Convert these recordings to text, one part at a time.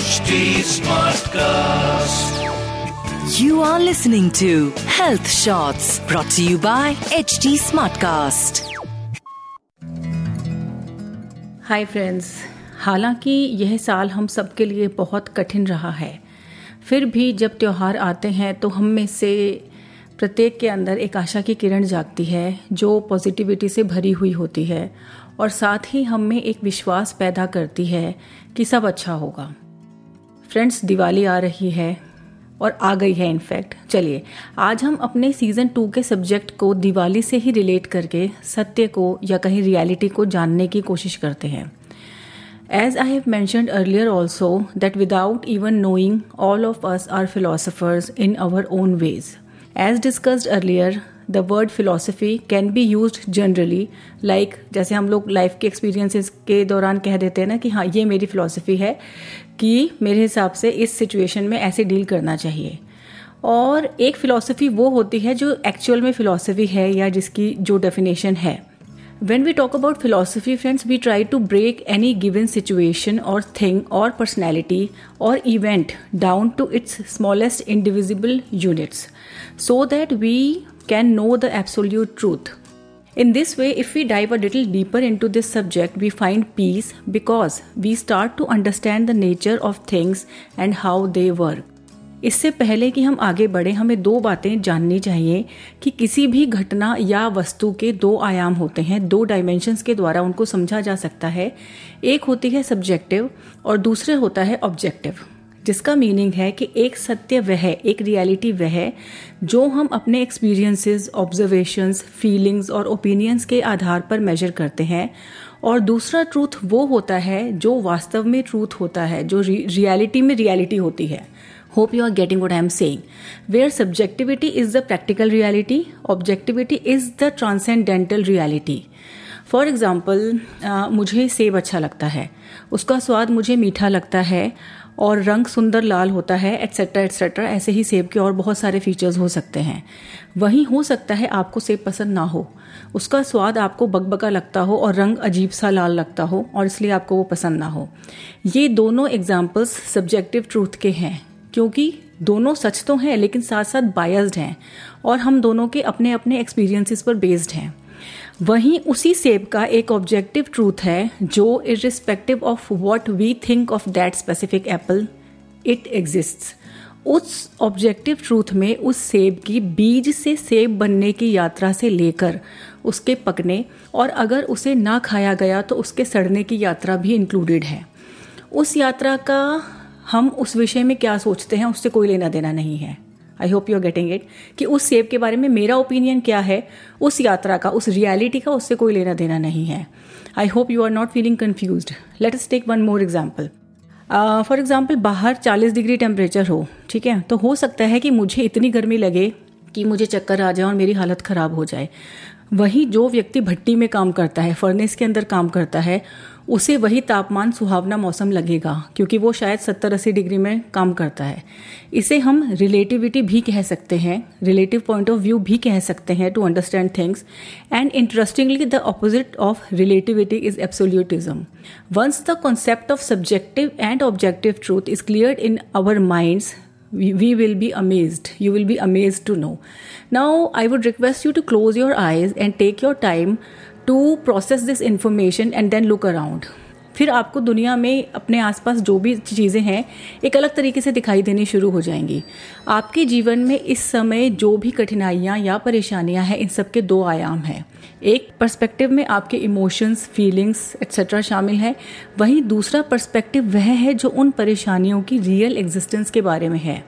HD Smartcast. You are listening to Health Shots brought to you by HT Smartcast. Hi friends हालाँकि यह साल हम सबके लिए बहुत कठिन रहा है फिर भी जब त्यौहार आते हैं तो हम में से प्रत्येक के अंदर एक आशा की किरण जागती है जो पॉजिटिविटी से भरी हुई होती है और साथ ही हम में एक विश्वास पैदा करती है कि सब अच्छा होगा फ्रेंड्स, दिवाली आ रही है और आ गई है इनफैक्ट चलिए, आज हम अपने सीज़न टू के सब्जेक्ट को दिवाली से ही रिलेट करके सत्य को या कहीं रियलिटी को जानने की कोशिश करते हैं. As I have mentioned earlier also that without even knowing all of us are philosophers in our own ways as discussed earlier the word philosophy can be use generally like जैसे हम लोग life के experiences के दौरान कह देते हैं ना कि हाँ ये मेरी फिलोसफी है कि मेरे हिसाब से इस सिचुएशन में ऐसे डील करना चाहिए। और एक फिलोसफी वो होती है जो एक्चुअल में फिलोसफी है या जिसकी जो डेफिनेशन है। When we talk about philosophy friends we try to break any given situation or thing or personality or event down to its smallest indivisible units so that we can know the absolute truth. In this way, if we dive a little deeper into this subject, we find peace because we start to understand the nature of things and how they work. इससे पहले कि हम आगे बढ़े हमें दो बातें जाननी चाहिए कि किसी भी घटना या वस्तु के दो आयाम होते हैं दो डायमेंशंस के द्वारा उनको समझा जा सकता है एक होती है सब्जेक्टिव और दूसरे होता है ऑब्जेक्टिव जिसका मीनिंग है कि एक सत्य वह, एक रियलिटी वह, जो हम अपने एक्सपीरियंसेस ऑब्जर्वेशंस फीलिंग्स और ओपिनियंस के आधार पर मेजर करते हैं। और दूसरा ट्रूथ वो होता है जो वास्तव में ट्रूथ होता है, जो रियलिटी में रियलिटी होती है। Hope you are getting what I am saying where subjectivity is the practical reality objectivity is the transcendental reality for example मुझे सेब अच्छा लगता है, उसका स्वाद मुझे मीठा लगता है और रंग सुंदर लाल होता है एट्सेट्रा एट्सेट्रा ऐसे ही सेब के और बहुत सारे फीचर्स हो सकते हैं। वहीं हो सकता है आपको सेब पसंद ना हो। उसका स्वाद आपको बकबका लगता हो और रंग अजीब सा लाल लगता हो और इसलिए आपको वो पसंद ना हो। ये दोनों एग्जाम्पल्स सब्जेक्टिव ट्रूथ के हैं, क्योंकि दोनों सच तो हैं, लेकिन साथ साथ बायस्ड हैं और हम दोनों के अपने अपने एक्सपीरियंसेस पर बेस्ड हैं। वहीं उसी सेब का एक ऑब्जेक्टिव ट्रूथ है, जो irrespective of what we think of that specific apple it exist उस ऑब्जेक्टिव ट्रूथ में उस सेब की बीज से सेब बनने की यात्रा से लेकर उसके पकने और अगर उसे ना खाया गया तो उसके सड़ने की यात्रा भी इंक्लूडेड है। उस यात्रा का हम उस विषय में क्या सोचते हैं, उससे कोई लेना देना नहीं है। I hope you are getting it कि उस सेब के बारे में मेरा ओपिनियन क्या है, उस यात्रा का, उस रियलिटी का, उससे कोई लेना देना नहीं है। I hope you are not feeling confuse let us take one more example for example बाहर 40 डिग्री टेम्परेचर हो, ठीक है? तो हो सकता है कि मुझे इतनी गर्मी लगे कि मुझे चक्कर आ जाए और मेरी हालत खराब हो जाए। वही जो व्यक्ति भट्टी में काम करता है फर्नेस के अंदर काम करता है उसे वही तापमान सुहावना मौसम लगेगा क्योंकि वो शायद सत्तर अस्सी डिग्री में काम करता है इसे हम रिलेटिविटी भी कह सकते हैं रिलेटिव पॉइंट ऑफ़ व्यू भी कह सकते हैं to understand things and interestingly the opposite of relativity is absolutism once the concept of subjective and objective truth is clear in our minds we will be amazed. You will be amazed to know. Now, I would request you to close your eyes and take your time to process this information and then look around फिर आपको दुनिया में अपने आसपास जो भी चीज़ें हैं, एक अलग तरीके से दिखाई देनी शुरू हो जाएँगी। आपके जीवन में इस समय जो भी कठिनाइयाँ या परेशानियाँ हैं, इन सब के दो आयाम हैं। एक पर्सपेक्टिव में आपके इमोशंस फीलिंग्स एक्सेट्रा शामिल है। वहीं दूसरा पर्सपेक्टिव वह है जो उन परेशानियों की रियल एग्जिस्टेंस के बारे में है।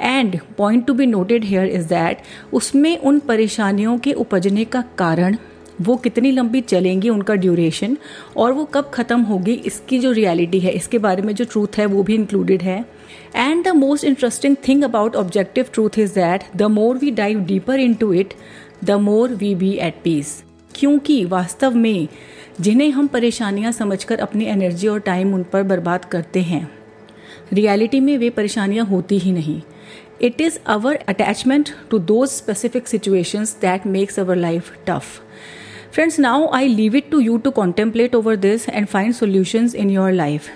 And point to be noted here is that उसमें उन परेशानियों के उपजने का कारण वो कितनी लंबी चलेंगी उनका ड्यूरेशन और वो कब ख़त्म होगी, इसकी जो रियलिटी है, इसके बारे में जो ट्रूथ है, वो भी इंक्लूडेड है। And the most interesting thing about objective truth is that the more we dive deeper into it the more we be at peace क्योंकि वास्तव में जिन्हें हम परेशानियाँ समझकर अपनी एनर्जी और टाइम उन पर बर्बाद करते हैं रियलिटी में वे परेशानियाँ होती ही नहीं। It is our attachment to those specific situations that makes our life tough Friends, now I leave it to you to contemplate over this and find solutions in your life.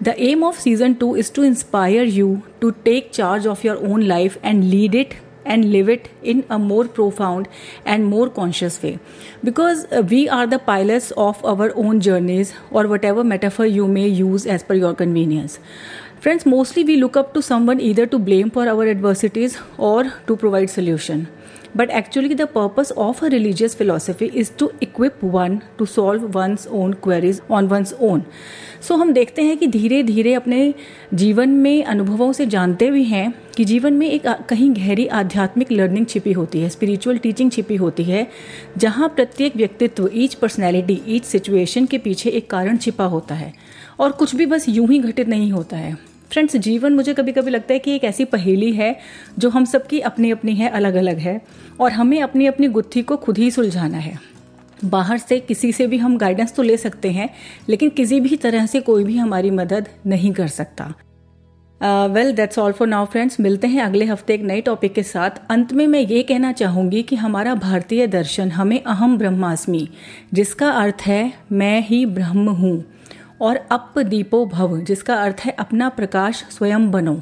The aim of season 2 is to inspire you to take charge of your own life and lead it and live it in a more profound and more conscious way. Because uh, we are the pilots of our own journeys, or whatever metaphor you may use as per your convenience. Friends, mostly we look up to someone either to blame for our adversities or to provide solution. But actually, the purpose of a religious philosophy is to equip one to solve one's own queries on one's own. So हम देखते हैं कि धीरे धीरे अपने जीवन में अनुभवों से जानते भी हैं कि जीवन में एक कहीं गहरी आध्यात्मिक लर्निंग छिपी होती है स्पिरिचुअल टीचिंग छिपी होती है जहाँ प्रत्येक व्यक्तित्व ईच पर्सनैलिटी ईच सिचुएशन के पीछे एक कारण छिपा होता है और कुछ भी बस यूँ ही घटित नहीं होता है फ्रेंड्स जीवन मुझे कभी कभी लगता है कि एक ऐसी पहेली है जो हम सबकी अपनी अपनी है अलग अलग है, और हमें अपनी अपनी गुत्थी को खुद ही सुलझाना है। बाहर से किसी से भी हम गाइडेंस तो ले सकते हैं, लेकिन किसी भी तरह से कोई भी हमारी मदद नहीं कर सकता। Well that's all for now friends मिलते हैं अगले हफ़्ते एक नए टॉपिक के साथ। अंत में मैं ये कहना चाहूँगी कि हमारा भारतीय दर्शन हमें अहम ब्रह्मास्मि, जिसका अर्थ है, मैं ही ब्रह्म हूँ। और अप दीपो भव जिसका अर्थ है अपना प्रकाश स्वयं बनो।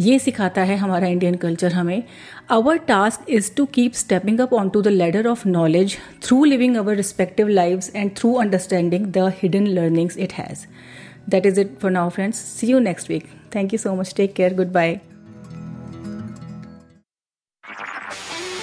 ये सिखाता है हमारा इंडियन कल्चर हमें our task is to keep stepping up onto the ladder of knowledge through living our respective live and through understanding the hidden learnings it has that is it for now friends see you next week thank you so much take care goodbye